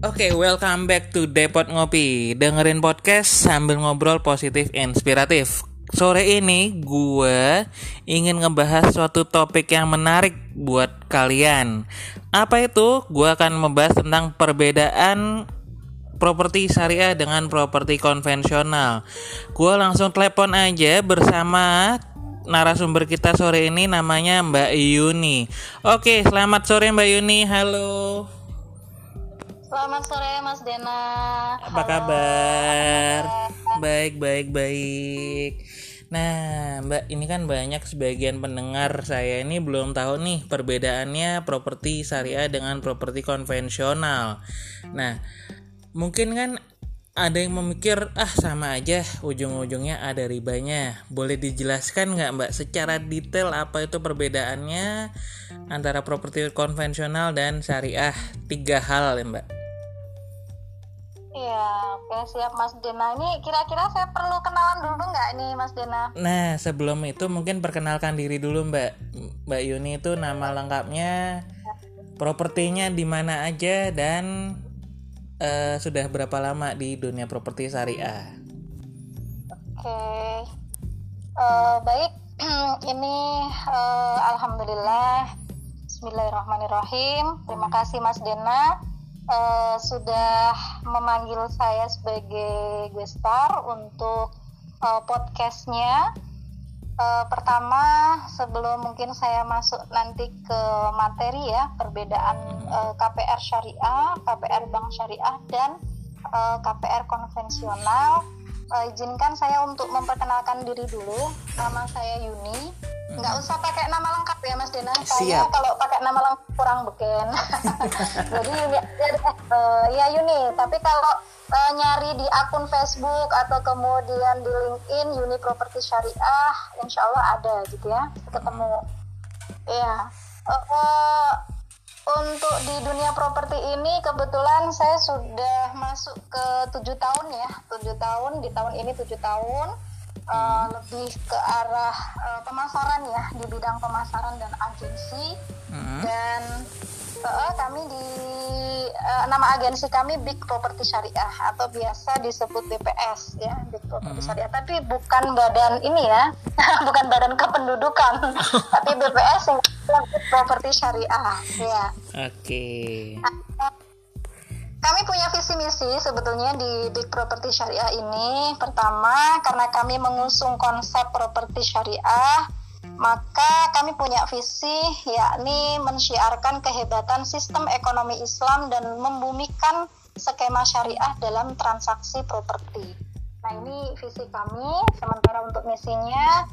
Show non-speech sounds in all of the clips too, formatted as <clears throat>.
Oke, welcome back to Depot Ngopi. Dengerin podcast sambil ngobrol positif inspiratif. Sore ini gue ingin ngebahas suatu topik yang menarik buat kalian. Apa itu? Gue akan membahas tentang perbedaan properti syariah dengan properti konvensional. Gue langsung telepon aja bersama narasumber kita sore ini namanya Mbak Yuni. Oke, selamat sore Mbak Yuni. Halo. Selamat sore Mas Dena. Apa kabar? Baik, baik, baik. Nah, Mbak, ini kan banyak sebagian pendengar saya ini belum tahu nih perbedaannya properti syariah dengan properti konvensional. Nah, mungkin kan ada yang memikir ah sama aja ujung-ujungnya ada ribanya. Boleh dijelaskan nggak Mbak secara detail apa itu perbedaannya antara properti konvensional dan syariah? Tiga hal ya Mbak. Iya, oke siap Mas Dena. Ini kira-kira saya perlu kenalan dulu nggak nih Mas Dena? Nah, sebelum itu mungkin perkenalkan diri dulu Mbak. Mbak Yuni itu nama lengkapnya, propertinya di mana aja dan uh, sudah berapa lama di dunia properti syariah? Oke, uh, baik. <clears throat> Ini uh, Alhamdulillah. Bismillahirrahmanirrahim. Terima kasih Mas Dena uh, sudah memanggil saya sebagai gestar untuk uh, podcastnya. Uh, pertama, sebelum mungkin saya masuk nanti ke materi ya perbedaan uh, KPR syariah, KPR bank syariah dan uh, KPR konvensional. Uh, izinkan saya untuk memperkenalkan diri dulu. Nama saya Yuni nggak usah pakai nama lengkap ya Mas Dena. Saya kalau pakai nama lengkap kurang beken. <laughs> Jadi ya, ya, uh, ya Yuni. Tapi kalau uh, nyari di akun Facebook atau kemudian di LinkedIn Yuni Properti Syariah Insya Allah ada gitu ya ketemu. Ya uh, uh, untuk di dunia properti ini kebetulan saya sudah masuk ke tujuh tahun ya. Tujuh tahun di tahun ini tujuh tahun uh, lebih ke arah uh, pemasaran ya di bidang pemasaran dan agensi hmm. dan uh, kami di uh, nama agensi kami Big Property Syariah atau biasa disebut BPS ya Big Property hmm. Syariah tapi bukan badan ini ya <laughs> bukan badan kependudukan <laughs> tapi BPS yang Big Property Syariah ya oke okay. Nah, kami punya visi misi sebetulnya di Big Property Syariah ini. Pertama, karena kami mengusung konsep properti syariah, maka kami punya visi yakni mensyiarkan kehebatan sistem ekonomi Islam dan membumikan skema syariah dalam transaksi properti. Nah, ini visi kami. Sementara untuk misinya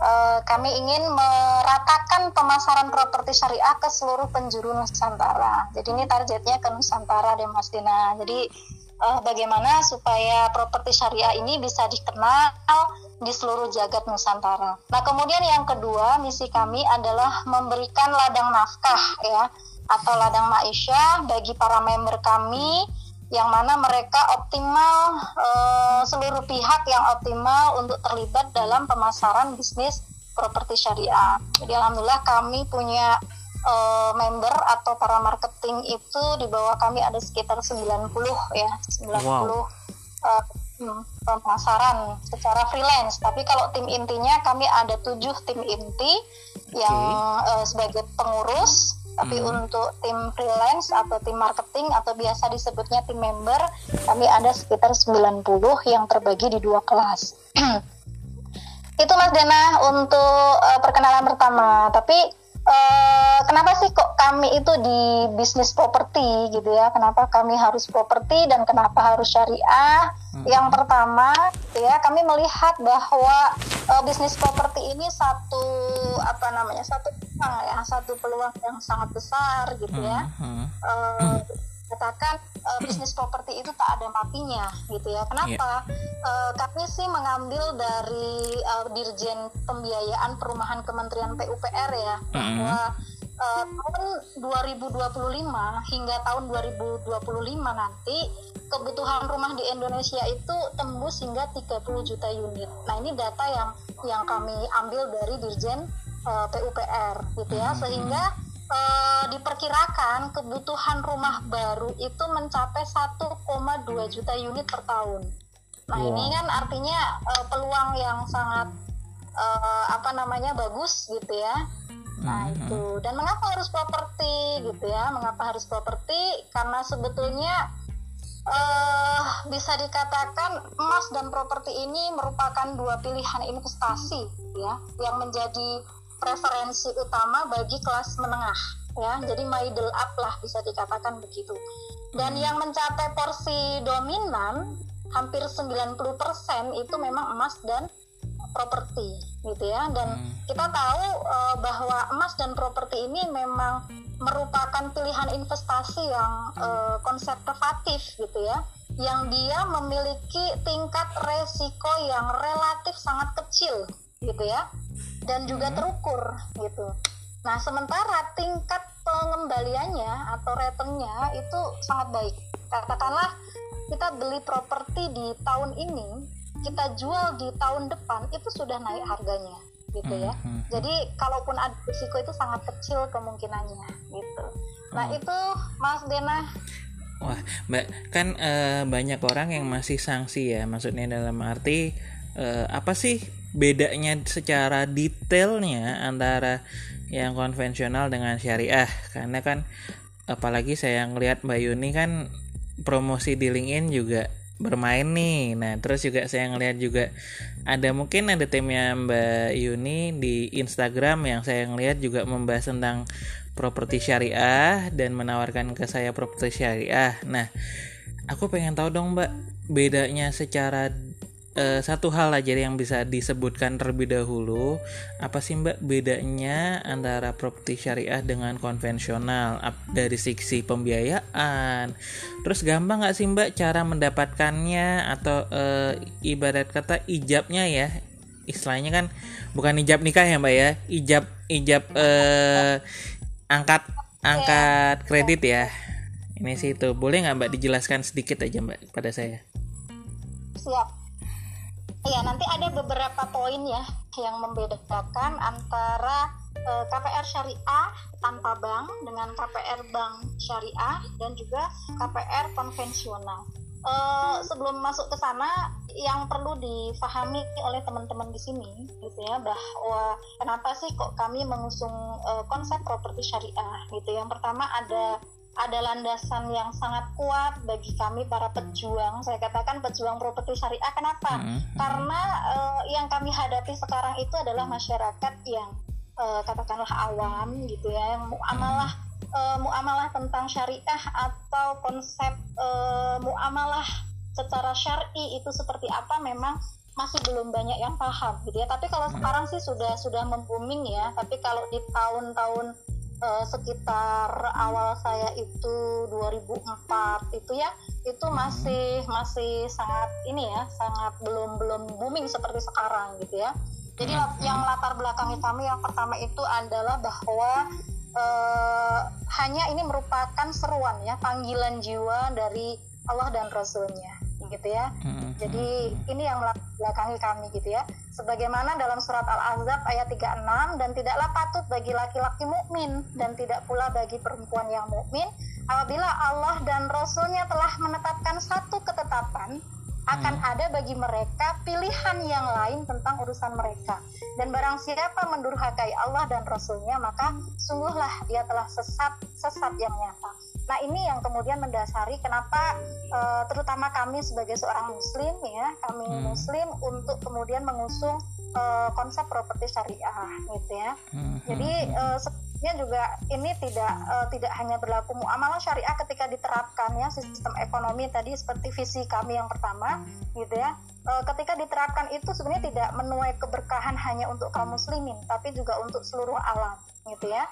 uh, kami ingin meratakan pemasaran properti syariah ke seluruh penjuru Nusantara. Jadi ini targetnya ke Nusantara deh Mas Dina. Jadi uh, bagaimana supaya properti syariah ini bisa dikenal di seluruh jagat Nusantara. Nah kemudian yang kedua misi kami adalah memberikan ladang nafkah ya atau ladang maisha bagi para member kami yang mana mereka optimal uh, seluruh pihak yang optimal untuk terlibat dalam pemasaran bisnis properti syariah. Jadi alhamdulillah kami punya uh, member atau para marketing itu di bawah kami ada sekitar 90 ya, 90 wow. uh, pemasaran secara freelance. Tapi kalau tim intinya kami ada tujuh tim inti okay. yang uh, sebagai pengurus tapi hmm. untuk tim freelance atau tim marketing atau biasa disebutnya tim member, kami ada sekitar 90 yang terbagi di dua kelas. <clears throat> Itu Mas Dena untuk uh, perkenalan pertama. Tapi uh, kenapa sih kok kami itu di bisnis properti gitu ya? Kenapa kami harus properti dan kenapa harus syariah? Hmm. Yang pertama, ya kami melihat bahwa uh, bisnis properti ini satu apa namanya satu peluang ya satu peluang yang sangat besar gitu ya. Hmm. Uh, katakan uh, bisnis properti itu tak ada matinya gitu ya. Kenapa? Yeah. Uh, kami sih mengambil dari uh, Dirjen Pembiayaan Perumahan Kementerian PUPR ya mm -hmm. bahwa uh, tahun 2025 hingga tahun 2025 nanti kebutuhan rumah di Indonesia itu tembus hingga 30 juta unit. Nah, ini data yang yang kami ambil dari Dirjen uh, PUPR gitu ya. Sehingga uh, diperkirakan kebutuhan rumah baru itu mencapai 1,2 juta unit per tahun. Nah wow. ini kan artinya uh, peluang yang sangat uh, apa namanya bagus gitu ya. Nah hmm. itu dan mengapa harus properti gitu ya? Mengapa harus properti? Karena sebetulnya uh, bisa dikatakan emas dan properti ini merupakan dua pilihan investasi ya yang menjadi preferensi utama bagi kelas menengah ya. Jadi middle up lah bisa dikatakan begitu. Dan hmm. yang mencapai porsi dominan hampir 90% itu memang emas dan properti gitu ya. Dan hmm. kita tahu uh, bahwa emas dan properti ini memang merupakan pilihan investasi yang uh, konservatif gitu ya. Yang dia memiliki tingkat resiko yang relatif sangat kecil gitu ya dan juga hmm. terukur gitu. Nah, sementara tingkat pengembaliannya atau returnnya itu sangat baik. Katakanlah kita beli properti di tahun ini, kita jual di tahun depan itu sudah naik harganya gitu ya. Hmm. Jadi kalaupun ada risiko itu sangat kecil kemungkinannya gitu. Nah, hmm. itu Mas Dena Wah, Mbak, kan e, banyak orang yang masih sanksi ya. Maksudnya dalam arti e, apa sih bedanya secara detailnya antara yang konvensional dengan syariah. Karena kan apalagi saya ngelihat Mbak Yuni kan promosi di LinkedIn juga bermain nih. Nah terus juga saya ngelihat juga ada mungkin ada timnya Mbak Yuni di Instagram yang saya ngelihat juga membahas tentang properti syariah dan menawarkan ke saya properti syariah. Nah aku pengen tahu dong Mbak bedanya secara uh, satu hal aja yang bisa disebutkan terlebih dahulu. Apa sih mbak bedanya antara properti syariah dengan konvensional? Dari sisi pembiayaan. Terus gampang nggak sih mbak cara mendapatkannya? Atau uh, ibarat kata ijabnya ya? Istilahnya kan bukan ijab nikah ya mbak ya? Ijab ijab uh, angkat angkat kredit ya? Ini sih itu. Boleh nggak mbak dijelaskan sedikit aja mbak pada saya? Siap Iya, nanti ada beberapa poin ya yang membedakan antara eh, KPR syariah tanpa bank dengan KPR bank syariah dan juga KPR konvensional. E, sebelum masuk ke sana, yang perlu difahami oleh teman-teman di sini, gitu ya, bahwa kenapa sih kok kami mengusung e, konsep properti syariah, gitu. Yang pertama ada ada landasan yang sangat kuat bagi kami para pejuang. Saya katakan pejuang properti syariah. Kenapa? Hmm. Karena uh, yang kami hadapi sekarang itu adalah masyarakat yang uh, katakanlah awam gitu ya, yang muamalah uh, muamalah tentang syariah atau konsep uh, muamalah secara syar'i itu seperti apa memang masih belum banyak yang paham gitu ya. Tapi kalau sekarang sih sudah sudah membooming ya. Tapi kalau di tahun-tahun uh, sekitar awal saya itu 2004 itu ya itu masih masih sangat ini ya sangat belum belum booming seperti sekarang gitu ya. Jadi hmm. yang melatar belakangi kami yang pertama itu adalah bahwa uh, hanya ini merupakan seruan ya panggilan jiwa dari Allah dan Rasulnya gitu ya. Hmm. Jadi ini yang belakangi kami gitu ya. Sebagaimana dalam surat Al-Ahzab ayat 36 dan tidaklah patut bagi laki-laki mukmin dan tidak pula bagi perempuan yang mukmin apabila Allah dan Rasulnya telah menetapkan satu ketetapan akan hmm. ada bagi mereka pilihan yang lain tentang urusan mereka. Dan barang siapa mendurhakai Allah dan Rasulnya, maka sungguhlah dia telah sesat, sesat yang nyata. Nah ini yang kemudian mendasari kenapa uh, terutama kami sebagai seorang muslim ya, kami hmm. muslim untuk kemudian mengusung uh, konsep properti syariah gitu ya. Hmm. Jadi ya juga ini tidak uh, tidak hanya berlaku muamalah syariah ketika diterapkan ya sistem ekonomi tadi seperti visi kami yang pertama gitu ya. Uh, ketika diterapkan itu sebenarnya tidak menuai keberkahan hanya untuk kaum muslimin tapi juga untuk seluruh alam gitu ya.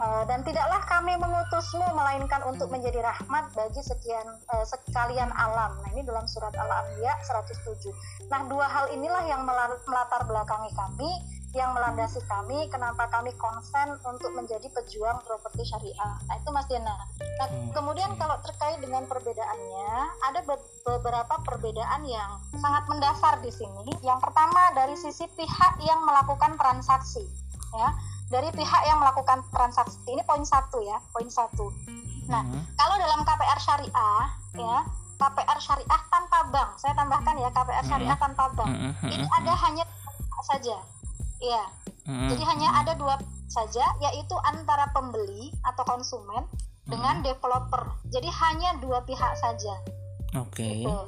Uh, dan tidaklah kami mengutusmu melainkan untuk menjadi rahmat bagi sekian uh, sekalian alam. Nah ini dalam surat al-anbiya 107 nah dua hal inilah yang melatar belakangi kami yang melandasi kami kenapa kami konsen untuk menjadi pejuang properti syariah. Nah, itu Mas Dena. Nah, hmm. kemudian kalau terkait dengan perbedaannya, ada beberapa perbedaan yang sangat mendasar di sini. Yang pertama dari sisi pihak yang melakukan transaksi, ya. dari pihak yang melakukan transaksi. Ini poin satu ya, poin satu. Nah, hmm. kalau dalam KPR syariah ya, KPR syariah tanpa bank, saya tambahkan ya KPR syariah hmm. tanpa bank. Hmm. Ini ada hanya saja, ya. Hmm. Jadi hanya ada dua saja, yaitu antara pembeli atau konsumen dengan developer. Jadi hanya dua pihak saja. Oke. Okay. Gitu.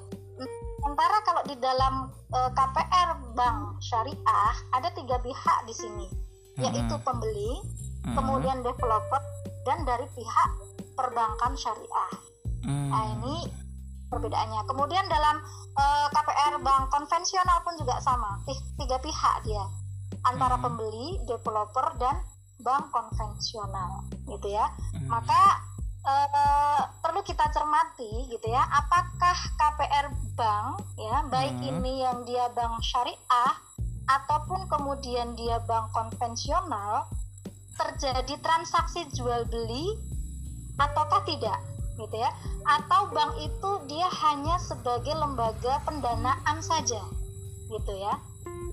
Sementara kalau di dalam e, eh, KPR bank syariah ada tiga pihak di sini, yaitu pembeli, kemudian developer, dan dari pihak perbankan syariah. Hmm. Nah ini perbedaannya. Kemudian dalam uh, eh, KPR bank konvensional pun juga sama, tiga pihak dia antara hmm. pembeli, developer dan bank konvensional, gitu ya. Hmm. Maka uh, perlu kita cermati, gitu ya, apakah KPR bank, ya, baik hmm. ini yang dia bank syariah ataupun kemudian dia bank konvensional terjadi transaksi jual beli ataukah tidak gitu ya atau bank itu dia hanya sebagai lembaga pendanaan saja gitu ya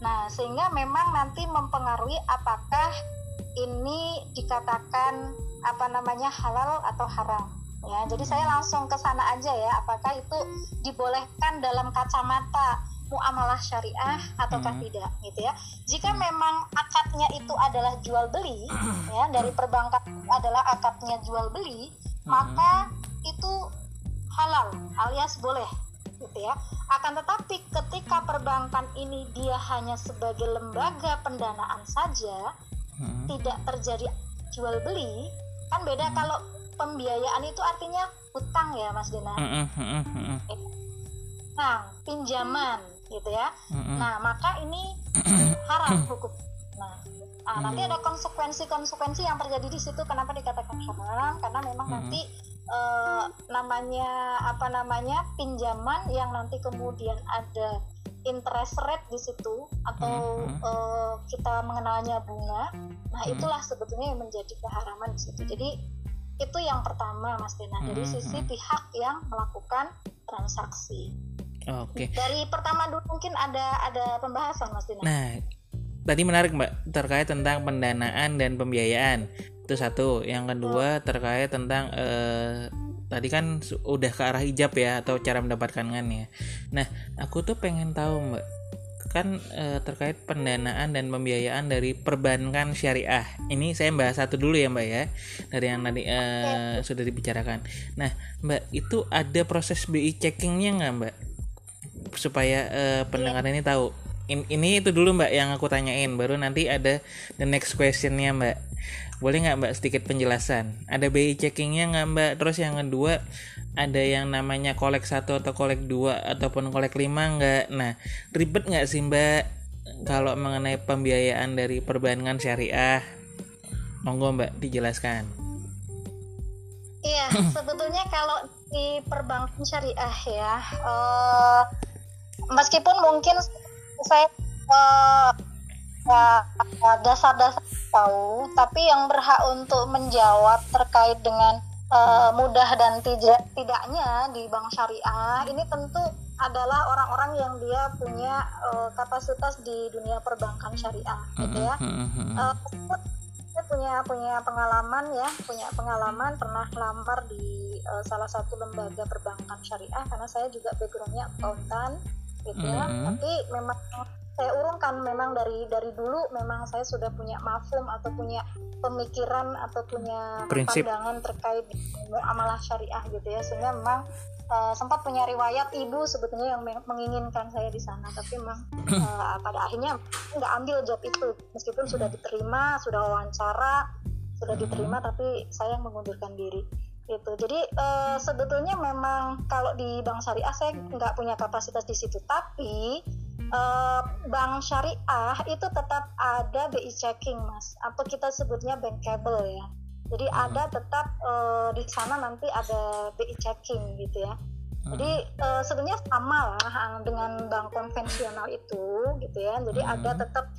nah sehingga memang nanti mempengaruhi apakah ini dikatakan apa namanya halal atau haram ya jadi saya langsung ke sana aja ya apakah itu dibolehkan dalam kacamata muamalah syariah ataukah hmm. tidak gitu ya jika memang akadnya itu adalah jual beli <clears throat> ya dari perbankan adalah akadnya jual beli hmm. maka itu halal alias boleh gitu ya akan tetapi ketika perbankan ini dia hanya sebagai lembaga pendanaan saja hmm. tidak terjadi jual beli kan beda hmm. kalau pembiayaan itu artinya hutang ya Mas Dina hmm. hmm, hmm nah pinjaman gitu ya nah maka ini <coughs> haram hukum nah Nah, nanti ada konsekuensi-konsekuensi yang terjadi di situ. Kenapa dikatakan haram? Karena memang nanti uh, namanya apa namanya pinjaman yang nanti kemudian ada interest rate di situ atau hmm. uh, kita mengenalnya bunga. Nah, itulah sebetulnya yang menjadi keharaman di situ. Jadi itu yang pertama, Mas Dina. Dari sisi pihak yang melakukan transaksi. Oke. Okay. Dari pertama dulu mungkin ada ada pembahasan Mas Dina. Nah, tadi menarik Mbak terkait tentang pendanaan dan pembiayaan. Itu satu. Yang kedua terkait tentang eh, tadi kan udah ke arah hijab ya atau cara mendapatkannya. Nah, aku tuh pengen tahu Mbak kan e, terkait pendanaan dan pembiayaan dari perbankan syariah. Ini saya bahas satu dulu ya Mbak ya dari yang tadi e, sudah dibicarakan. Nah Mbak itu ada proses BI checkingnya nggak Mbak? supaya uh, pendengar ini tahu. In, ini itu dulu Mbak yang aku tanyain, baru nanti ada the next questionnya Mbak. Boleh nggak Mbak sedikit penjelasan? Ada BI checkingnya nggak Mbak? Terus yang kedua ada yang namanya kolek satu atau kolek dua ataupun kolek lima nggak? Nah ribet nggak sih Mbak kalau mengenai pembiayaan dari perbankan syariah? Monggo Mbak dijelaskan. Iya, <clears throat> sebetulnya kalau di perbankan syariah ya, uh, meskipun mungkin saya uh, dasar-dasar tahu, tapi yang berhak untuk menjawab terkait dengan uh, mudah dan tidak tidaknya di bank syariah ini tentu adalah orang-orang yang dia punya uh, kapasitas di dunia perbankan syariah, gitu ya. Uh, punya punya pengalaman ya, punya pengalaman pernah lamar di uh, salah satu lembaga perbankan syariah karena saya juga backgroundnya akuntan gitu ya mm-hmm. tapi memang saya urungkan memang dari dari dulu memang saya sudah punya mafum atau punya pemikiran atau punya Prinsip. pandangan terkait amalah syariah gitu ya. Sehingga memang uh, sempat punya riwayat ibu sebetulnya yang menginginkan saya di sana. Tapi memang uh, <clears throat> pada akhirnya nggak ambil job itu. Meskipun sudah diterima sudah wawancara sudah diterima tapi saya mengundurkan diri. Gitu. Jadi uh, sebetulnya memang kalau di bank syariah saya nggak punya kapasitas di situ. Tapi uh, bank syariah itu tetap ada BI checking mas atau kita sebutnya bankable ya jadi hmm. ada tetap uh, di sana nanti ada BI checking gitu ya jadi uh, sebenarnya sama lah dengan bank konvensional itu gitu ya jadi hmm. ada tetap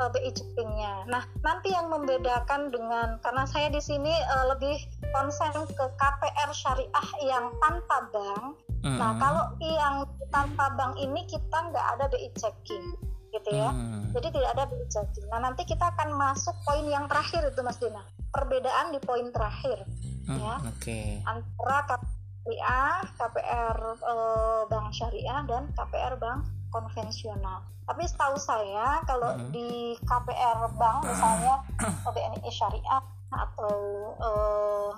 uh, BI checkingnya. Nah, nanti yang membedakan dengan karena saya di sini uh, lebih konsen ke KPR syariah yang tanpa bank. Mm. Nah, kalau yang tanpa bank ini kita nggak ada BI checking. gitu ya. Hmm. Jadi tidak ada BI checking. Nah nanti kita akan masuk poin yang terakhir itu Mas Dina. Perbedaan di poin terakhir hmm, ya okay. antara KPA, KPR eh, bank syariah dan KPR bank konvensional. Tapi setahu saya kalau hmm. di KPR bank misalnya <clears throat> BNI syariah atau eh,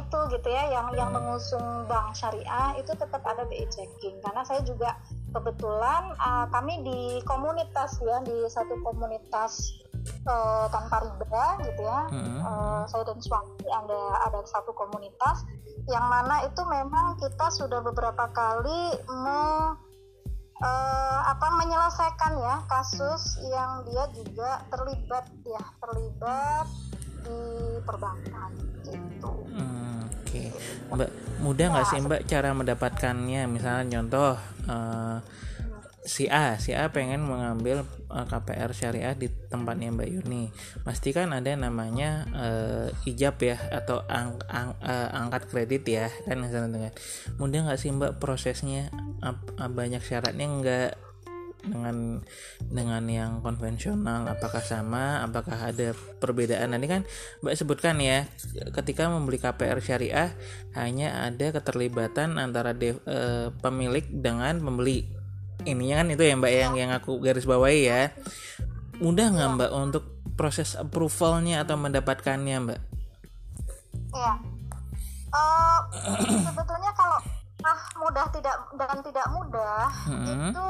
itu gitu ya yang yang mengusung bank syariah itu tetap ada BI checking. Karena saya juga kebetulan uh, kami di komunitas ya di satu komunitas uh, tanpa riba gitu ya. Hmm. uh, saya dan suami ada ada satu komunitas yang mana itu memang kita sudah beberapa kali me uh, apa menyelesaikan ya kasus yang dia juga terlibat ya terlibat di perbankan gitu. Hmm, Oke, okay. Mbak mudah nggak ya, sih Mbak cara mendapatkannya? Misalnya contoh uh, si A, si A pengen mengambil uh, eh, KPR syariah di tempatnya Mbak Yuni. Pasti kan ada namanya uh, ijab ya atau ang, ang, uh, angkat kredit ya kan dengan mudah nggak sih Mbak prosesnya uh, banyak syaratnya nggak dengan dengan yang konvensional apakah sama apakah ada perbedaan nanti kan Mbak sebutkan ya ketika membeli KPR syariah hanya ada keterlibatan antara dev, eh, pemilik dengan pembeli ini kan itu ya Mbak yang yang aku garis bawahi ya mudah nggak iya. Mbak untuk proses approvalnya atau mendapatkannya Mbak? Iya uh, <clears throat> sebetulnya kalau ah mudah tidak dan tidak mudah hmm. itu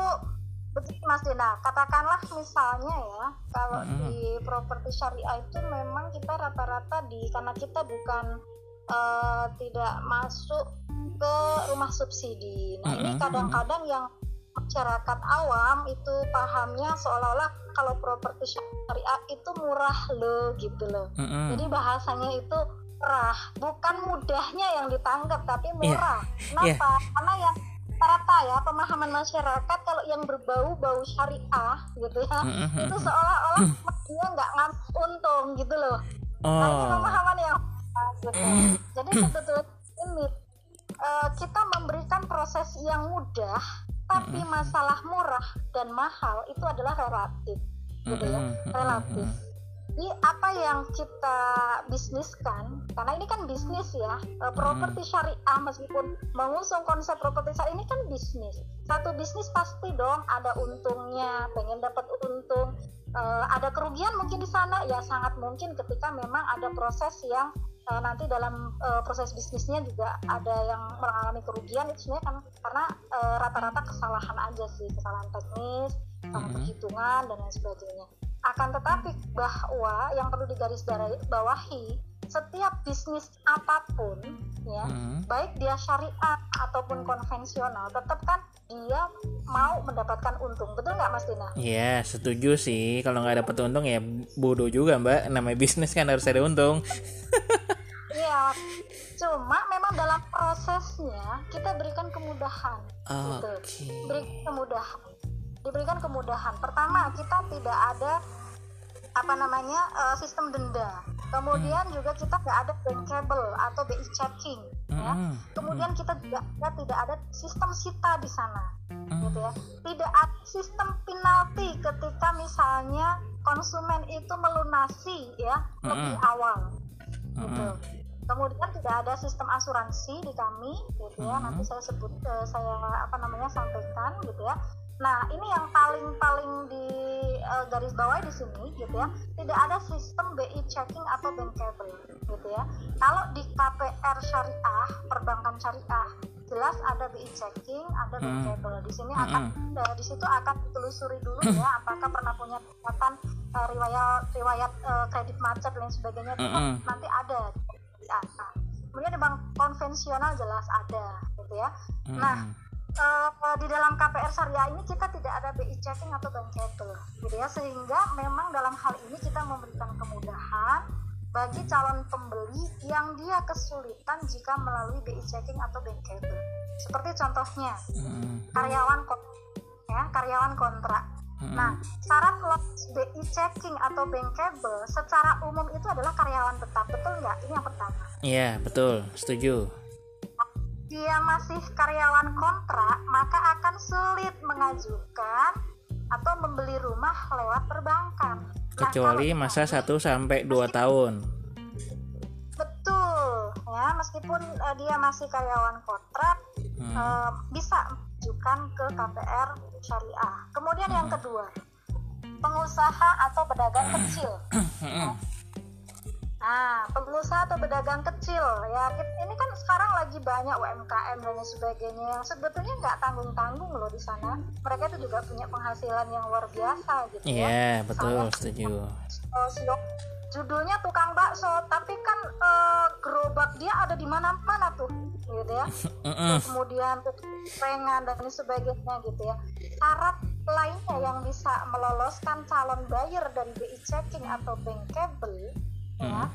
Begitu Mas Dina, katakanlah misalnya ya, kalau mm -hmm. di properti syariah itu memang kita rata-rata di karena kita bukan uh, tidak masuk ke rumah subsidi. Nah, mm -hmm. ini kadang-kadang yang masyarakat awam itu pahamnya seolah-olah kalau properti syariah itu murah loh gitu loh. Mm -hmm. Jadi bahasanya itu murah, bukan mudahnya yang ditangkap tapi iya. murah. Yeah. Kenapa? Yeah. Karena yang rata-rata ya pemahaman masyarakat kalau yang berbau-bau syariah gitu ya itu seolah-olah dia nggak ngambil untung gitu loh oh. nah ini oh. pemahaman yang gitu. <clears throat> jadi sebetulnya ini uh, kita memberikan proses yang mudah tapi masalah murah dan mahal itu adalah relatif gitu ya relatif jadi apa yang kita bisniskan, karena ini kan bisnis ya, e, properti hmm. syariah meskipun mengusung konsep properti syariah ini kan bisnis. Satu bisnis pasti dong ada untungnya, pengen dapat untung, uh, ada kerugian mungkin di sana ya sangat mungkin ketika memang ada proses yang uh, nanti dalam proses bisnisnya juga ada yang mengalami kerugian itu sebenarnya kan karena rata-rata kesalahan aja sih kesalahan teknis, sama hmm. perhitungan dan lain sebagainya. Akan tetapi bahwa yang perlu digaris bawahi setiap bisnis apa pun ya hmm. baik dia syariah ataupun konvensional tetap kan dia mau mendapatkan untung betul nggak Mas Dina? Iya setuju sih kalau nggak dapat untung ya bodoh juga Mbak namanya bisnis kan harus ada untung. Iya cuma memang dalam prosesnya kita berikan kemudahan okay. gitu berikan kemudahan diberikan kemudahan. Pertama, kita tidak ada apa namanya uh, sistem denda. Kemudian hmm. juga kita tidak ada bankable atau BI checking, ya. hmm. ya. Kemudian kita juga ya, tidak ada sistem sita di sana, hmm. gitu ya. Tidak ada sistem penalti ketika misalnya konsumen itu melunasi ya hmm. lebih awal, gitu. Hmm. Kemudian tidak ada sistem asuransi di kami, gitu ya. Hmm. Nanti saya sebut, uh, saya apa namanya sampaikan, gitu ya Nah, ini yang paling-paling di uh, garis bawah di sini gitu ya. Tidak ada sistem BI checking atau bankable gitu ya. Kalau di KPR syariah, perbankan syariah, jelas ada BI checking, ada hmm. bankable. Di sini hmm. akan uh, di situ akan ditelusuri dulu ya <coughs> apakah pernah punya catatan uh, riwayat riwayat uh, kredit macet dan sebagainya itu kan nanti ada di Kemudian di bank konvensional jelas ada gitu ya. Nah, uh, di dalam KPR syariah ini kita tidak ada BI checking atau bankable gitu ya sehingga memang dalam hal ini kita memberikan kemudahan bagi calon pembeli yang dia kesulitan jika melalui BI checking atau bankable seperti contohnya hmm. karyawan ya karyawan kontrak hmm. Nah, syarat lolos BI checking atau bankable secara umum itu adalah karyawan tetap, betul nggak? Ini yang pertama. Iya, betul, setuju dia masih karyawan kontrak, maka akan sulit mengajukan atau membeli rumah lewat perbankan. Nah, Kecuali masa kami- 1 sampai 2 tahun. Betul, ya meskipun eh, dia masih karyawan kontrak, Hmm. eh, bisa menunjukkan ke KPR syariah. Kemudian yang kedua, pengusaha atau pedagang kecil. Mm-mm. Nah, pengusaha atau pedagang kecil ya ini kan sekarang lagi banyak UMKM dan sebagainya yang sebetulnya nggak tanggung-tanggung loh di sana. Mereka itu juga punya penghasilan yang luar biasa gitu ya. Iya, betul, Misalnya, setuju. eh, sio- judulnya tukang bakso, tapi kan eh, gerobak dia ada di mana-mana tuh, gitu ya. <laughs> Mm-mm. Kemudian pengan dan sebagainya gitu ya. Syarat lainnya yang bisa meloloskan calon buyer dari BI checking atau bankable ya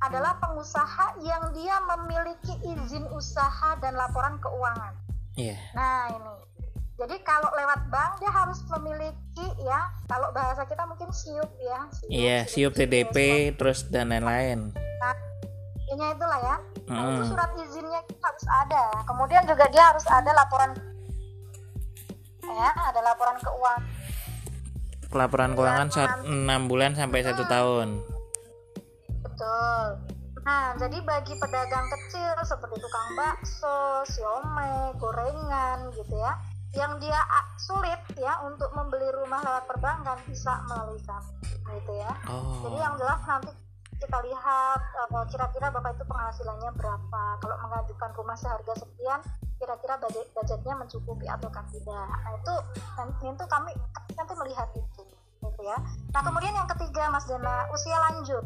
adalah pengusaha yang dia memiliki izin usaha dan laporan keuangan. Iya. Nah ini, jadi kalau lewat bank dia harus memiliki ya, kalau bahasa kita mungkin siup ya. Iya, siup TDP terus dan lain-lain. Nah, intinya itulah ya. Nah, itu surat izinnya harus ada. Kemudian juga dia harus ada laporan ya, ada laporan keuangan. Laporan keuangan saat 6 bulan sampai satu tahun. Betul. Nah, jadi bagi pedagang kecil seperti tukang bakso, siomay, gorengan gitu ya, yang dia sulit ya untuk membeli rumah lewat perbankan bisa melalui kami, gitu ya. Oh. Jadi yang jelas nanti kita lihat kira-kira bapak itu penghasilannya berapa. Kalau mengajukan rumah seharga sekian, kira-kira budget budgetnya mencukupi atau kan tidak. Nah itu nanti itu kami nanti melihat itu, gitu ya. Nah kemudian yang ketiga Mas Dena usia lanjut,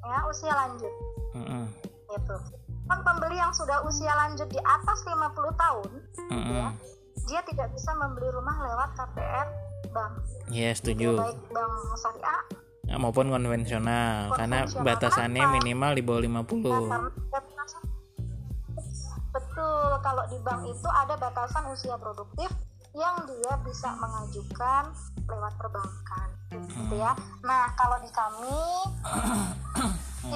ya usia lanjut, Mm-mm. gitu. Kan pembeli yang sudah usia lanjut di atas 50 tahun, Mm-mm. ya, dia tidak bisa membeli rumah lewat KPR bank, Iya, setuju. baik bank syariah Maupun konvensional karena Konvensional. batasannya Kenapa? minimal di bawah 50. Nah, karena ada batasan- betul kalau di bank itu ada batasan usia produktif yang dia bisa mengajukan lewat perbankan gitu ya nah kalau di kami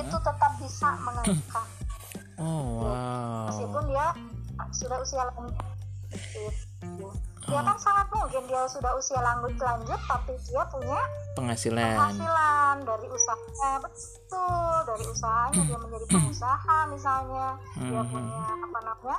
itu tetap bisa mengajukan <coughs> Oh, wow. meskipun dia sudah usia lanjut gitu. dia kan sangat mungkin dia sudah usia lanjut lanjut tapi dia punya Penghasilan. penghasilan dari usahanya betul dari usahanya dia menjadi pengusaha misalnya dia Mhm. punya apa namanya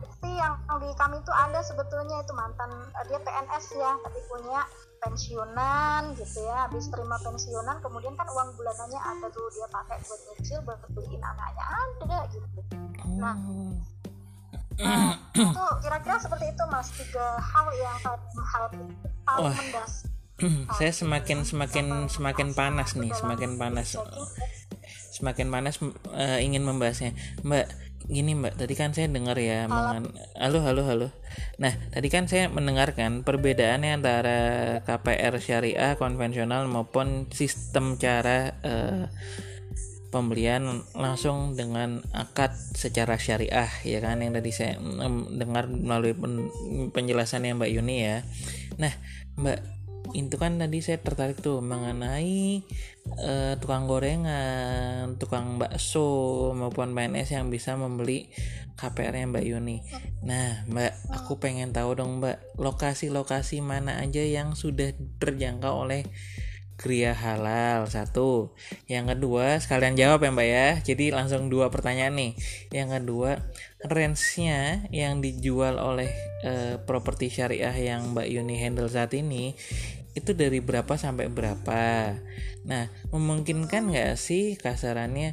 bukti yang di kami itu ada sebetulnya itu mantan eh, dia PNS ya tapi punya pensiunan gitu ya habis terima pensiunan kemudian kan uang bulanannya ada tuh dia pakai buat nyicil buat beliin anaknya ada gitu nah Oh. Nah, itu kira-kira seperti itu mas tiga hal yang hal paling Wah. mendasar <clears throat> saya semakin semakin semakin panas nih, semakin panas. Semakin panas eh, ingin membahasnya. Mbak, gini Mbak, tadi kan saya dengar ya mengen- halo halo halo. Nah, tadi kan saya mendengarkan perbedaannya antara KPR syariah konvensional maupun sistem cara eh, pembelian langsung dengan akad secara syariah ya kan yang tadi saya dengar melalui pen- penjelasannya Mbak Yuni ya. Nah, Mbak itu kan tadi saya tertarik tuh mengenai eh, tukang gorengan, tukang bakso maupun PNS yang bisa membeli KPR-nya Mbak Yuni. Nah, Mbak, aku pengen tahu dong Mbak, lokasi-lokasi mana aja yang sudah terjangkau oleh Gria halal satu. Yang kedua sekalian jawab ya Mbak ya. Jadi langsung dua pertanyaan nih. Yang kedua range-nya yang dijual oleh eh, properti syariah yang Mbak Yuni handle saat ini itu dari berapa sampai berapa. Nah memungkinkan nggak sih kasarannya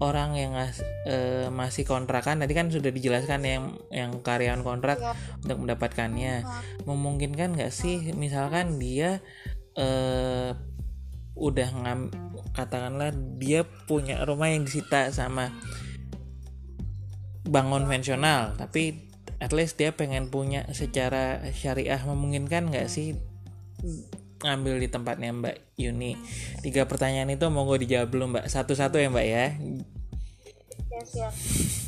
orang yang ngas- eh, masih kontrakan tadi kan sudah dijelaskan yang yang karyawan kontrak Ya. untuk mendapatkannya memungkinkan nggak sih misalkan dia eh udah ngam katakanlah dia punya rumah yang disita sama bank konvensional tapi at least dia pengen punya secara syariah memungkinkan nggak sih ngambil di tempatnya Mbak Yuni tiga pertanyaan itu monggo dijawab dulu Mbak satu-satu ya Mbak ya Ya siap.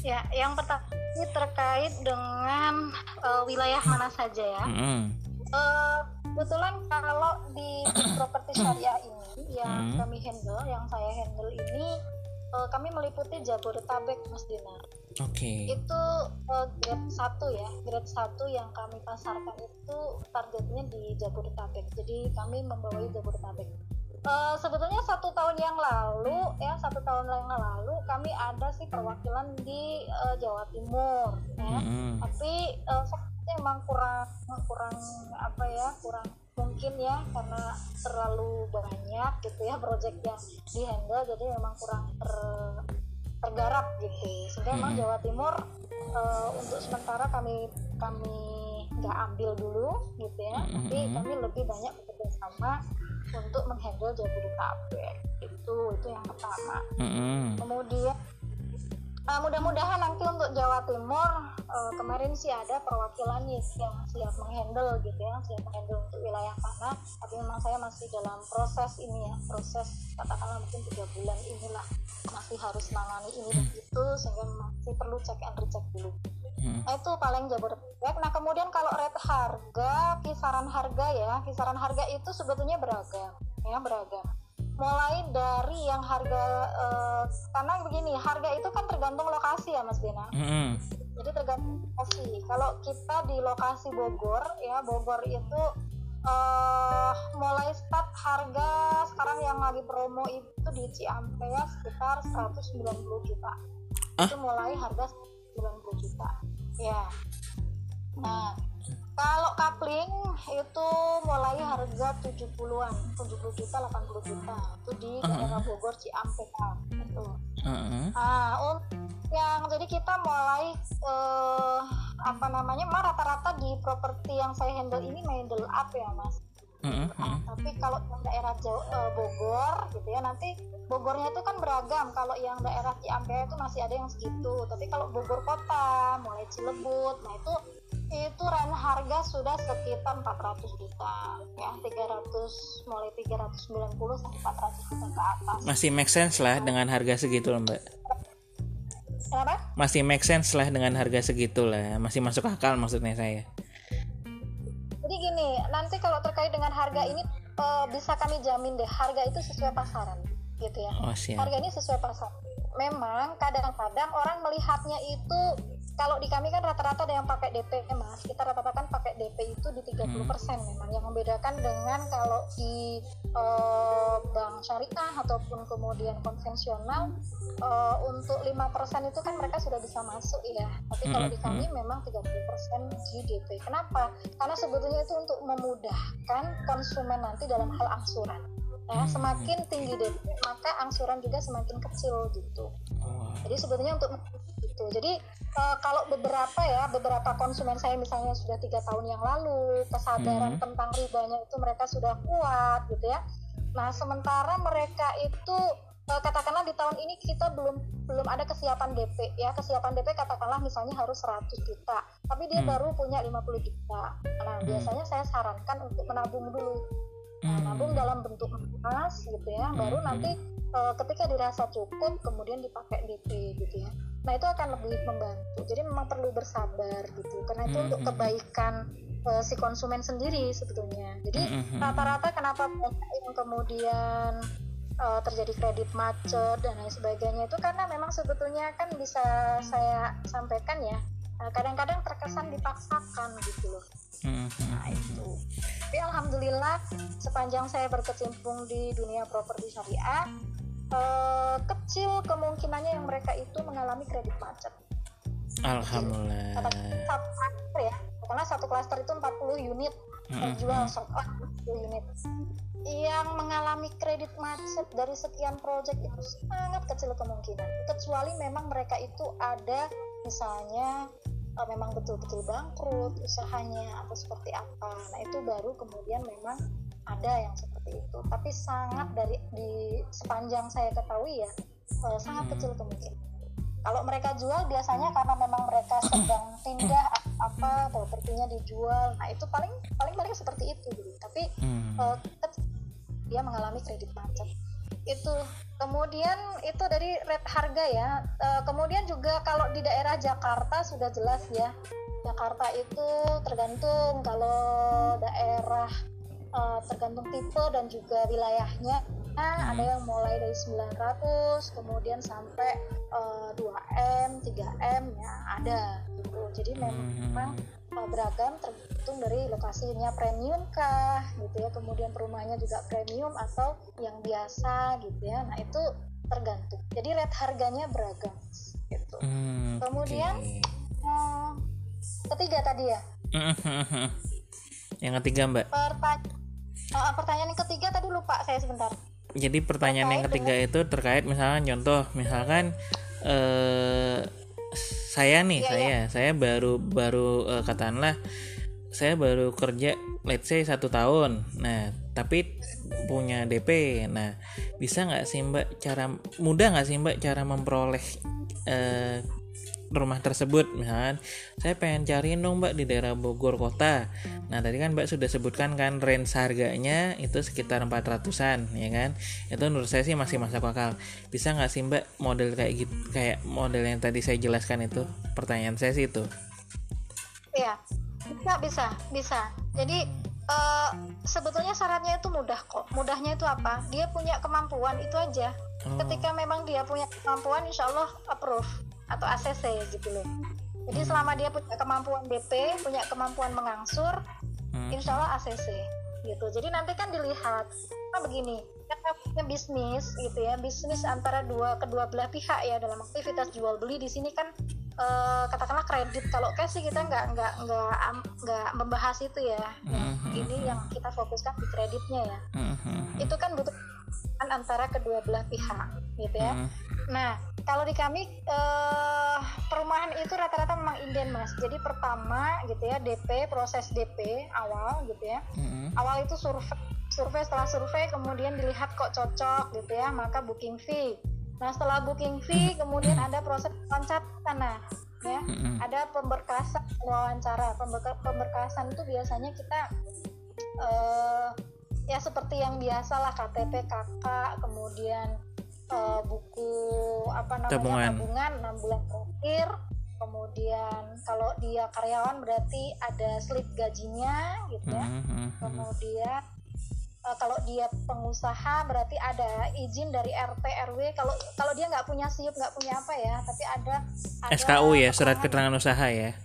Ya, yang pertama ini terkait dengan eh, wilayah mana saja ya. Mm-mm. Eh, kebetulan kalau di <coughs> properti syariah ini yang Hmm. kami handle, yang saya handle ini uh, kami meliputi Jabodetabek Mas Dina Oke. Okay. Itu uh, grade 1 ya, grade 1 yang kami pasarkan itu targetnya di Jabodetabek. Jadi kami membawai Jabodetabek. Uh, sebetulnya satu tahun yang lalu ya satu tahun yang lalu kami ada sih perwakilan di uh, Jawa Timur ya mm -hmm. tapi uh, emang kurang kurang apa ya kurang mungkin ya karena terlalu banyak gitu ya proyek yang dihandle jadi memang kurang ter tergarap gitu. Sehingga memang Jawa Timur uh, untuk sementara kami kami nggak ambil dulu gitu ya. Mm-hmm. tapi kami lebih banyak bekerja sama untuk menghandle Jabodetabek itu itu yang pertama. Kemudian uh, mudah-mudahan nanti untuk Jawa Timur uh, kemarin sih ada perwakilannya yang siap menghandle gitu ya siap menghandle untuk wilayah sana. Tapi memang saya masih dalam proses ini ya proses katakanlah mungkin tiga bulan inilah masih harus menangani ini dan itu sehingga masih perlu cek and recheck dulu. Hmm. nah itu paling Jabodetabek. Nah kemudian kalau rate harga kisaran harga ya kisaran harga itu sebetulnya beragam ya beragam mulai dari yang harga uh, karena begini harga itu kan tergantung lokasi ya Mas Bena. Mm-hmm. Jadi tergantung lokasi. Kalau kita di lokasi Bogor ya Bogor itu uh, mulai start harga sekarang yang lagi promo itu di Ciampea sekitar 190 juta. Ah? Itu mulai harga 90 juta. Ya. Nah, kalau kapling mulai harga 70-an, 70 juta, 80 juta. Itu di daerah Bogor Ciampea itu. Uh-huh. Nah, yang jadi kita mulai uh, apa namanya, mah rata-rata di properti yang saya handle ini middle up ya, Mas. Uh-huh. Nah, tapi kalau daerah Jawa, uh, Bogor gitu ya, nanti Bogornya itu kan beragam. Kalau yang daerah Ciampea itu masih ada yang segitu. Tapi kalau Bogor kota, mulai Cilebut, nah itu itu rent harga sudah sekitar 400 juta. Ya 300 mulai 390 sampai 400 juta ke atas. Masih make sense lah dengan harga segitu loh mbak. Kenapa? masih make sense lah dengan harga segitu lah. Masih masuk akal maksudnya saya. Jadi gini nanti kalau terkait dengan harga ini uh, bisa kami jamin deh harga itu sesuai pasaran gitu ya. Oh, harga ini sesuai pasar. Memang kadang-kadang orang melihatnya itu kalau di kami kan rata-rata ada yang pakai DP mas. Kita rata-rata kan pakai DP itu di 30% hmm. memang. Yang membedakan dengan kalau di uh, bank syariah ataupun kemudian konvensional uh, untuk 5% itu kan mereka sudah bisa masuk ya. Tapi kalau di kami hmm. memang 30% di DP kenapa? Karena sebetulnya itu untuk memudahkan konsumen nanti dalam hal angsuran ya semakin tinggi DP maka angsuran juga semakin kecil gitu oh. jadi sebetulnya untuk itu jadi uh, kalau beberapa ya beberapa konsumen saya misalnya sudah tiga tahun yang lalu kesadaran hmm. tentang ribanya itu mereka sudah kuat gitu ya nah sementara mereka itu uh, katakanlah di tahun ini kita belum belum ada kesiapan DP ya kesiapan DP katakanlah misalnya harus 100 juta tapi dia hmm. baru punya 50 juta nah hmm. biasanya saya sarankan untuk menabung dulu nah, hmm. nabung dalam bentuk emas gitu ya baru hmm. nanti uh, ketika dirasa cukup kemudian dipakai DP gitu ya nah itu akan lebih membantu jadi memang perlu bersabar gitu karena itu -hmm. untuk kebaikan uh, si konsumen sendiri sebetulnya jadi rata-rata -hmm. kenapa yang kemudian uh, terjadi kredit macet dan lain sebagainya itu karena memang sebetulnya kan bisa saya sampaikan ya kadang-kadang terkesan dipaksakan gitu loh nah itu tapi alhamdulillah sepanjang saya berkecimpung di dunia properti syariah uh, kecil kemungkinannya yang mereka itu mengalami kredit macet. Alhamdulillah. Satu klaster ya, karena satu klaster itu 40 unit terjual mm-hmm. 40 unit. Yang mengalami kredit macet dari sekian proyek itu sangat kecil kemungkinan. Kecuali memang mereka itu ada misalnya uh, memang betul-betul bangkrut usahanya atau seperti apa. Nah itu baru kemudian memang ada yang seperti itu. Tapi sangat dari di sepanjang saya ketahui ya uh, sangat kecil kemungkinan. Kalau mereka jual biasanya karena memang mereka sedang <coughs> pindah apa propertinya dijual. Nah itu paling paling mereka seperti itu gitu. Tapi uh, dia mengalami kredit macet itu. Kemudian itu dari rate harga ya. Uh, kemudian juga kalau di daerah Jakarta sudah jelas ya. Jakarta itu tergantung kalau daerah uh, tergantung tipe dan juga wilayahnya. Hmm. ada yang mulai dari 900 kemudian sampai uh, 2M 3M ya ada gitu. Jadi memang hmm. Uh, beragam tergantung dari lokasinya. Premium kah gitu ya. Kemudian perumahannya juga premium atau yang biasa gitu ya. Nah itu tergantung. Jadi rate harganya beragam gitu. Hmm, kemudian okay. uh, ketiga tadi ya? <laughs> Yang ketiga mbak. Pertanyaan uh, pertanyaan yang ketiga tadi lupa saya sebentar. Jadi pertanyaan terkait yang ketiga dengan... itu terkait misalkan contoh misalkan eh saya nih iya, saya. iya. saya baru baru uh, katakanlah saya baru kerja let's say satu tahun. Nah tapi punya DP nah bisa nggak sih mbak cara mudah nggak sih mbak cara memperoleh uh, rumah tersebut misalkan saya pengen cari dong mbak di daerah Bogor kota. Nah tadi kan mbak sudah sebutkan kan range harganya itu sekitar 400an ya kan? Itu menurut saya sih masih masuk akal. Bisa nggak sih mbak model kayak gitu kayak model yang tadi saya jelaskan itu? Pertanyaan saya sih itu. Iya. Bisa bisa bisa. Jadi uh, sebetulnya syaratnya itu mudah kok. Mudahnya itu apa? Dia punya kemampuan itu aja. Oh. ketika memang dia punya kemampuan insya Allah approve atau ACC gitu loh jadi hmm. selama dia punya kemampuan DP punya kemampuan mengangsur hmm. insya Allah ACC gitu jadi nanti kan dilihat nah begini karena bisnis gitu ya bisnis antara dua kedua belah pihak ya dalam aktivitas jual beli di sini kan uh, katakanlah kredit kalau cash sih kita nggak nggak nggak nggak membahas itu ya mm-hmm. ini yang kita fokuskan di kreditnya ya mm-hmm. itu kan butuh antara kedua belah pihak gitu ya. Mm-hmm. nah kalau di kami uh, perumahan itu rata-rata memang inden mas. Jadi pertama gitu ya DP proses DP awal gitu ya. Mm-hmm. awal itu survei survei setelah survei kemudian dilihat kok cocok gitu ya maka booking fee. Nah setelah booking fee kemudian ada proses wawancara nah ya. Ada pemberkasan wawancara. Pemberka, pemberkasan itu biasanya kita uh, ya seperti yang biasa lah KTP kakak kemudian uh, buku apa namanya tabungan. tabungan 6 bulan terakhir. Kemudian kalau dia karyawan berarti ada slip gajinya gitu ya. Kemudian uh, kalau dia pengusaha berarti ada izin dari RT RW kalau kalau dia nggak punya SIUP nggak punya apa ya tapi ada, ada SKU ya surat keterangan usaha ya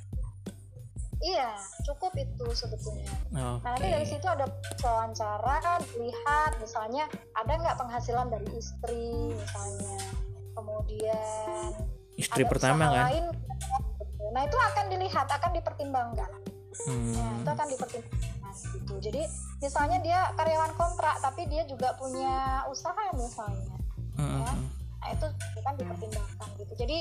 iya cukup itu sebetulnya. Okay. nah nanti dari situ ada wawancara lihat misalnya ada nggak penghasilan dari istri misalnya. Kemudian istri pertama kan? lain, nah itu akan dilihat akan dipertimbangkan. Hmm. nah, itu akan dipertimbangkan gitu. Jadi misalnya dia karyawan kontrak tapi dia juga punya usaha misalnya. Hmm. ya nah itu kan dipertimbangkan gitu. Jadi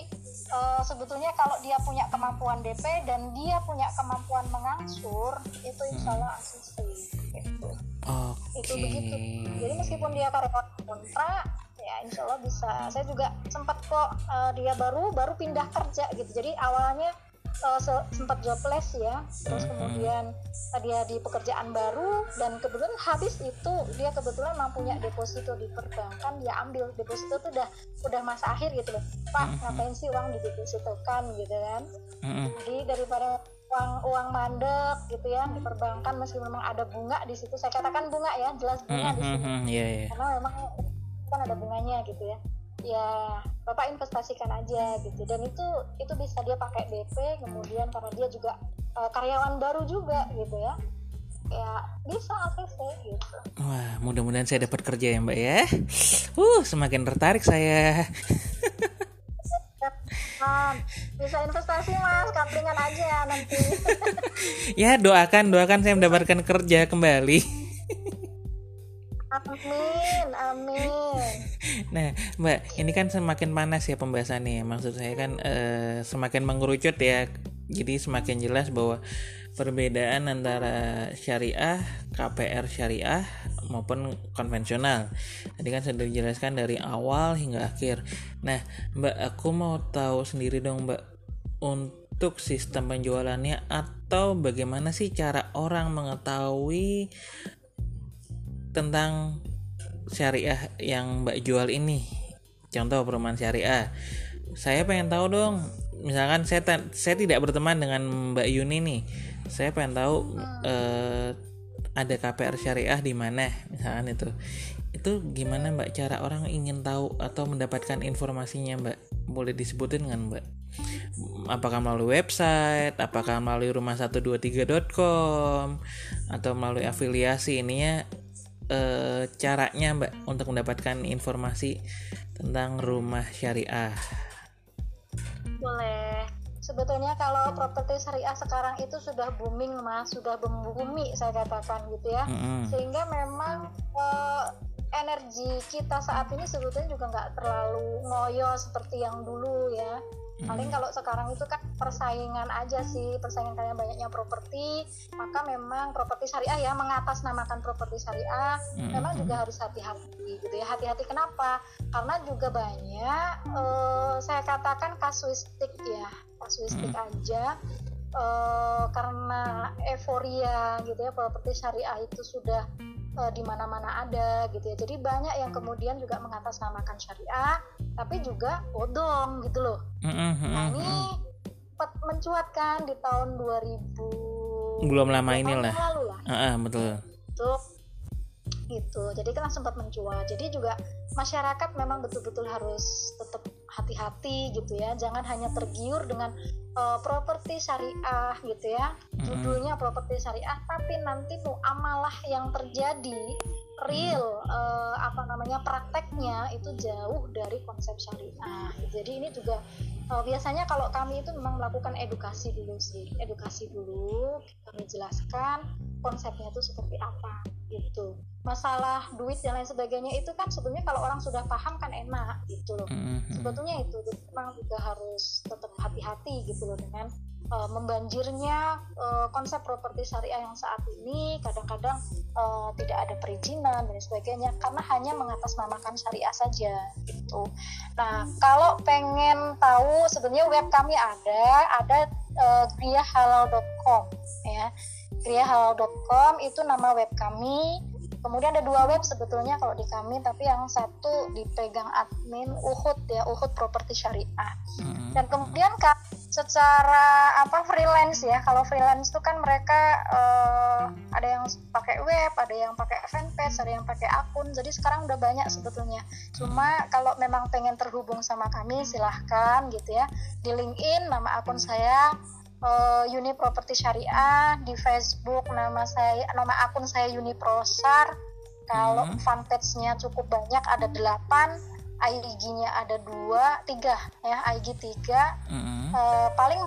uh, sebetulnya kalau dia punya kemampuan DP dan dia punya kemampuan mengangsur itu insya Allah asisi gitu. Okay. itu begitu. Jadi meskipun dia karyawan kontrak ya insya Allah bisa. Saya juga sempat kok uh, dia baru baru pindah kerja gitu. Jadi awalnya uh, sempat jobless ya. Terus kemudian uh, dia di pekerjaan baru dan kebetulan habis itu dia kebetulan mampunya deposito di perbankan dia ambil deposito itu udah udah masa akhir gitu loh. Pak ngapain sih uang didepositokan gitu kan? Jadi daripada uang uang mandek gitu ya di perbankan meskipun memang ada bunga di situ. Saya katakan bunga ya jelas bunga di sini yeah, yeah. karena memang kan ada bunganya gitu ya ya bapak investasikan aja gitu. Dan itu itu bisa dia pakai DP kemudian karena dia juga uh, karyawan baru juga gitu ya. Ya bisa ACC gitu. Wah mudah-mudahan saya dapat kerja ya mbak ya. Uh semakin tertarik saya. Bisa investasi mas. Kamplingan aja nanti. <laughs> Ya doakan doakan saya mendapatkan kerja kembali. Amin, amin. Nah, Mbak, ini kan semakin panas ya pembahasannya. Maksud saya kan eh, semakin mengerucut ya. Jadi semakin jelas bahwa perbedaan antara syariah, KPR syariah maupun konvensional. Tadi kan sudah dijelaskan dari awal hingga akhir. Nah, Mbak, aku mau tahu sendiri dong, Mbak, untuk sistem penjualannya atau bagaimana sih cara orang mengetahui tentang syariah yang Mbak jual ini. Contoh perumahan syariah. Saya pengen tahu dong. Misalkan saya saya tidak berteman dengan Mbak Yuni nih. Saya pengen tahu uh, ada KPR syariah di mana misalkan itu. Itu gimana mbak cara orang ingin tahu atau mendapatkan informasinya mbak boleh disebutin kan mbak apakah melalui website apakah melalui rumah123.com atau melalui afiliasi ininya e, caranya mbak untuk mendapatkan informasi tentang rumah syariah? Boleh. Sebetulnya kalau properti syariah sekarang itu sudah booming mas. Sudah membumi saya katakan gitu ya. Mm-hmm. sehingga memang uh, energi kita saat ini sebetulnya juga nggak terlalu ngoyo seperti yang dulu ya paling kalau sekarang itu kan persaingan aja sih persaingan kayak banyaknya properti maka memang properti syariah ya mengatasnamakan properti syariah mm-hmm. memang juga harus hati-hati gitu ya hati-hati kenapa karena juga banyak uh, saya katakan kasuistik ya kasuistik hmm. aja uh, karena euforia gitu ya properti syariah itu sudah uh, di mana-mana ada gitu ya. Jadi banyak yang kemudian juga mengatasnamakan syariah, tapi juga bodong gitu loh. Nah ini mencuatkan di tahun 2000 belum lama inilah. Lalu lah. Uh, uh, betul. Untuk gitu. Jadi kan sempat mencuat. Jadi juga masyarakat memang betul-betul harus tetap hati-hati gitu ya. Jangan hanya tergiur dengan uh, properti syariah gitu ya. Judulnya properti syariah tapi nanti amalah yang terjadi real uh, apa namanya prakteknya itu jauh dari konsep syariah. Jadi ini juga uh, biasanya kalau kami itu memang melakukan edukasi dulu sih. Edukasi dulu kami jelaskan konsepnya itu seperti apa gitu masalah duit dan lain sebagainya itu kan sebetulnya kalau orang sudah paham kan enak gitu loh mm-hmm. sebetulnya itu memang juga harus tetap hati-hati gitu loh dengan uh, membanjirnya uh, konsep properti syariah yang saat ini kadang-kadang uh, tidak ada perizinan dan sebagainya karena hanya mengatasnamakan syariah saja gitu. Nah kalau pengen tahu sebenarnya web kami ada ada uh, griahalal.com ya griahalal.com itu nama web kami. Kemudian ada dua web sebetulnya kalau di kami tapi yang satu dipegang admin Uhud ya Uhud Properti Syariah. Hmm. dan kemudian kak secara apa freelance ya kalau freelance itu kan mereka uh, ada yang pakai web ada yang pakai fanpage ada yang pakai akun jadi sekarang udah banyak sebetulnya. Cuma kalau memang pengen terhubung sama kami silahkan gitu ya di LinkedIn nama akun saya uh, Uni Properti Syariah di Facebook nama saya nama akun saya Uni Prosar. Kalau hmm. fanpage-nya cukup banyak ada 8 IG-nya ada dua tiga ya IG tiga. Hmm. uh, paling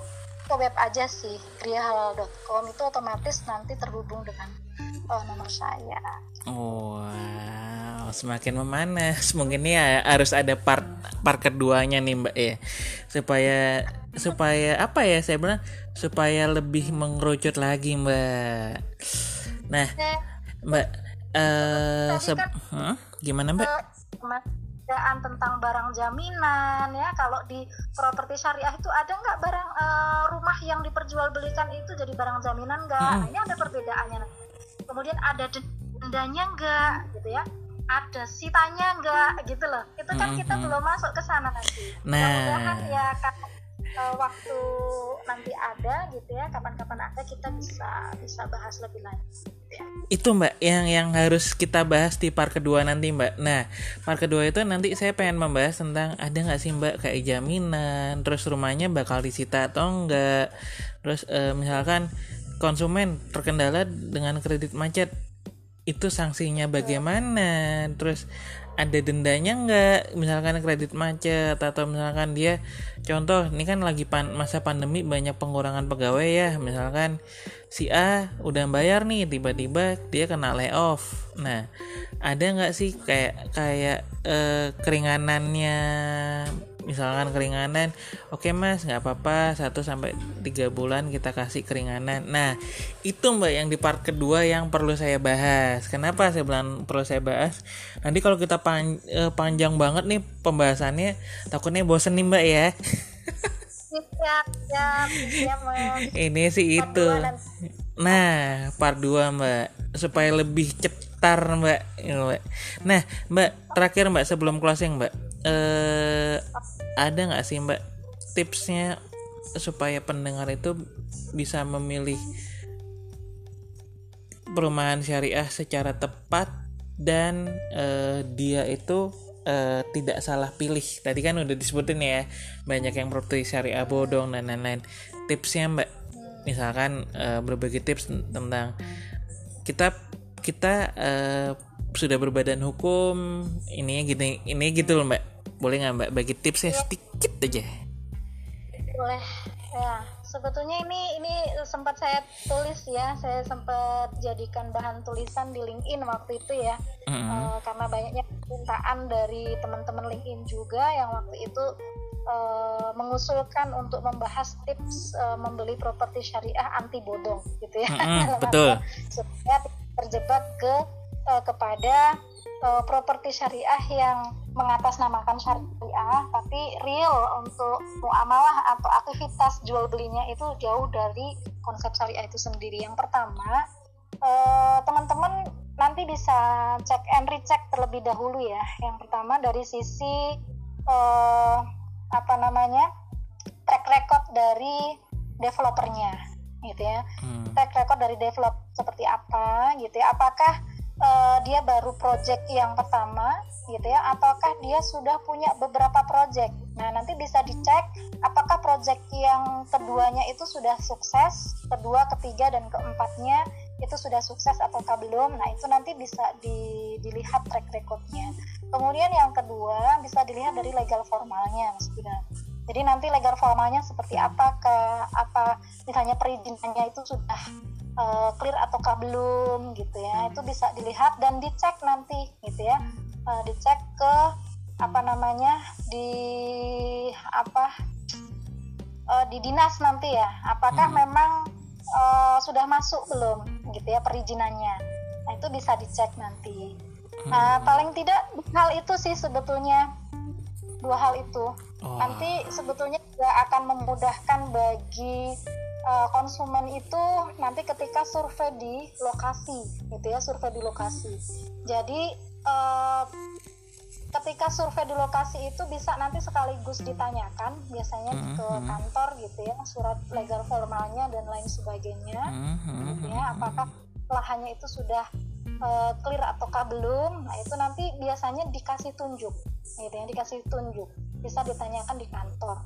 ke web aja sih kriahalal.com itu otomatis nanti terhubung dengan uh, nomor saya. Oh semakin memanas. Mungkin ya harus ada part part keduanya nih mbak ya. Supaya supaya apa ya saya bilang supaya lebih mengerucut lagi mbak. Nah mbak uh, kan, huh? gimana mbak? perbedaan tentang barang jaminan ya. Kalau di properti syariah itu ada nggak barang uh, rumah yang diperjualbelikan itu jadi barang jaminan nggak? Hmm. nah, ini ada perbedaannya. Kemudian ada dendanya nggak gitu ya ada sitanya nggak? Gitu loh. Itu kan kita belum masuk ke sana nanti nah. ya kan uh, waktu nanti ada gitu ya kapan-kapan ada kita bisa bisa bahas lebih lanjut ya. itu mbak yang yang harus kita bahas di part kedua nanti mbak. Nah part kedua itu nanti saya pengen membahas tentang ada nggak sih mbak kayak jaminan terus rumahnya bakal disita atau enggak terus uh, misalkan konsumen terkendala dengan kredit macet itu sanksinya bagaimana? Terus ada dendanya nggak? Misalkan kredit macet atau misalkan dia contoh ini kan lagi pan, masa pandemi banyak pengurangan pegawai ya. Misalkan si A udah bayar nih tiba-tiba dia kena layoff. Nah ada nggak sih kayak kayak eh, keringanannya misalkan keringanan oke okay, mas nggak apa-apa 1 sampai tiga bulan kita kasih keringanan. Nah itu mbak yang di part kedua yang perlu saya bahas. Kenapa saya bilang perlu saya bahas? Nanti kalau kita pan, eh, panjang banget nih pembahasannya takutnya bosen nih mbak ya. Siap, siap, siap, ini sih part itu. nah part 2 mbak. Supaya lebih cetar mbak. Nah mbak terakhir mbak sebelum closing mbak eh, ada nggak sih mbak tipsnya supaya pendengar itu bisa memilih perumahan syariah secara tepat dan uh, dia itu uh, tidak salah pilih? Tadi kan udah disebutin ya banyak yang properti syariah bodong dan lain-lain. Tipsnya mbak misalkan uh, berbagi tips tentang kita kita uh, sudah berbadan hukum ini gini ini gitu loh mbak. Boleh nggak mbak bagi tipsnya sedikit aja? Boleh. Ya sebetulnya ini ini sempat saya tulis ya. Saya sempat jadikan bahan tulisan di LinkedIn waktu itu ya. Mm-hmm. uh, karena banyaknya permintaan dari teman-teman LinkedIn juga yang waktu itu uh, mengusulkan untuk membahas tips uh, membeli properti syariah anti bodong gitu ya. Mm-hmm, <laughs> betul. supaya terjebak ke uh, kepada uh, properti syariah yang mengatasnamakan syariah tapi real untuk muamalah atau aktivitas jual belinya itu jauh dari konsep syariah itu sendiri. Yang pertama, eh, teman-teman nanti bisa cek and recheck terlebih dahulu ya. Yang pertama dari sisi eh, apa namanya track record dari developernya, gitu ya. Hmm. Track record dari develop seperti apa, gitu ya. Apakah uh, dia baru project yang pertama gitu ya ataukah dia sudah punya beberapa project? Nah nanti bisa dicek apakah project yang keduanya itu sudah sukses kedua ketiga dan keempatnya itu sudah sukses ataukah belum. Nah itu nanti bisa di, dilihat track recordnya. Kemudian yang kedua bisa dilihat dari legal formalnya mas jadi nanti legal formalnya seperti apa ke apa misalnya perizinannya itu sudah uh, clear ataukah belum gitu ya. Itu bisa dilihat dan dicek nanti gitu ya. Uh, dicek ke apa namanya di apa uh, di dinas nanti ya. Apakah hmm. memang uh, sudah masuk belum gitu ya perizinannya. Nah itu bisa dicek nanti. Nah paling tidak hal itu sih sebetulnya. Dua hal itu oh. nanti sebetulnya juga akan memudahkan bagi uh, konsumen itu nanti ketika survei di lokasi gitu ya survei di lokasi jadi uh, ketika survei di lokasi itu bisa nanti sekaligus ditanyakan biasanya mm -hmm. ke kantor gitu ya surat legal formalnya dan lain sebagainya mm -hmm. gitu ya apakah lahannya itu sudah uh, clear ataukah belum nah itu nanti biasanya dikasih tunjuk gitu ya dikasih tunjuk bisa ditanyakan di kantor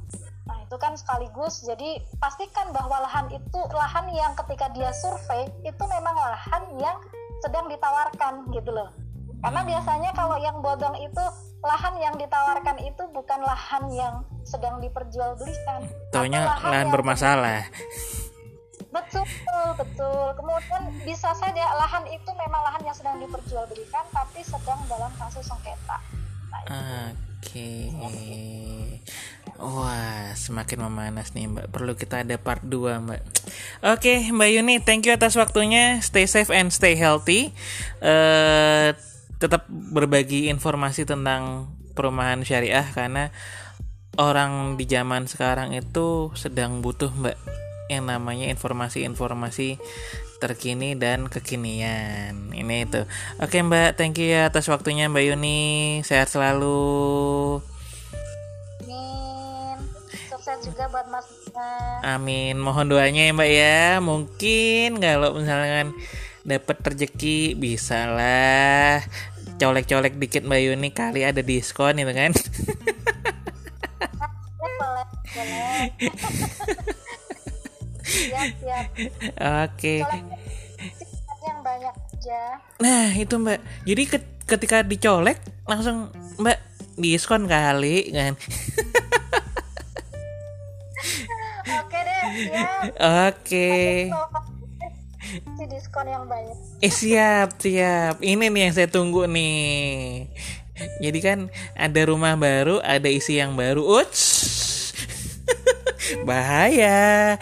Nah, itu kan sekaligus jadi pastikan bahwa lahan itu lahan yang ketika dia survei itu memang lahan yang sedang ditawarkan gitu loh. Karena hmm. biasanya kalau yang bodong itu lahan yang ditawarkan itu bukan lahan yang sedang diperjualbelikan. Taunya lahan, lahan bermasalah. Betul, betul. Kemudian bisa saja lahan itu memang lahan yang sedang diperjualbelikan tapi sedang dalam kasus sengketa. Nah, Oke. Wah, semakin memanas nih Mbak. Perlu kita ada part 2 Mbak. Oke, Mbak Yuni, thank you atas waktunya. Stay safe and stay healthy. Uh, tetap berbagi informasi tentang perumahan syariah karena orang di zaman sekarang itu sedang butuh Mbak yang namanya informasi-informasi terkini dan kekinian. Ini itu. Oke, Mbak, thank you ya atas waktunya Mbak Yuni. Sehat selalu juga buat Mas Amin. Mohon doanya ya Mbak ya. Mungkin kalau misalkan dapat rezeki bisa lah colek-colek dikit Mbak Yuni kali ada diskon itu kan. <laughs> <laughs> siap, siap. Oke. Yang banyak aja. Nah, itu Mbak. Jadi ketika dicolek langsung Mbak diskon kali kan. Oke. diskon yang banyak. Eh siap, siap. Ini nih yang saya tunggu nih. Jadi kan ada rumah baru, ada isi yang baru. Uts. <laughs> Bahaya.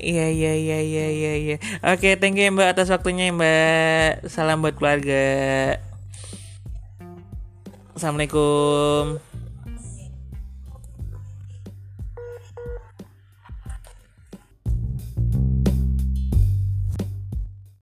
Iya iya iya iya iya iya. Oke, thank you Mbak atas waktunya Mbak. Salam buat keluarga. Assalamualaikum.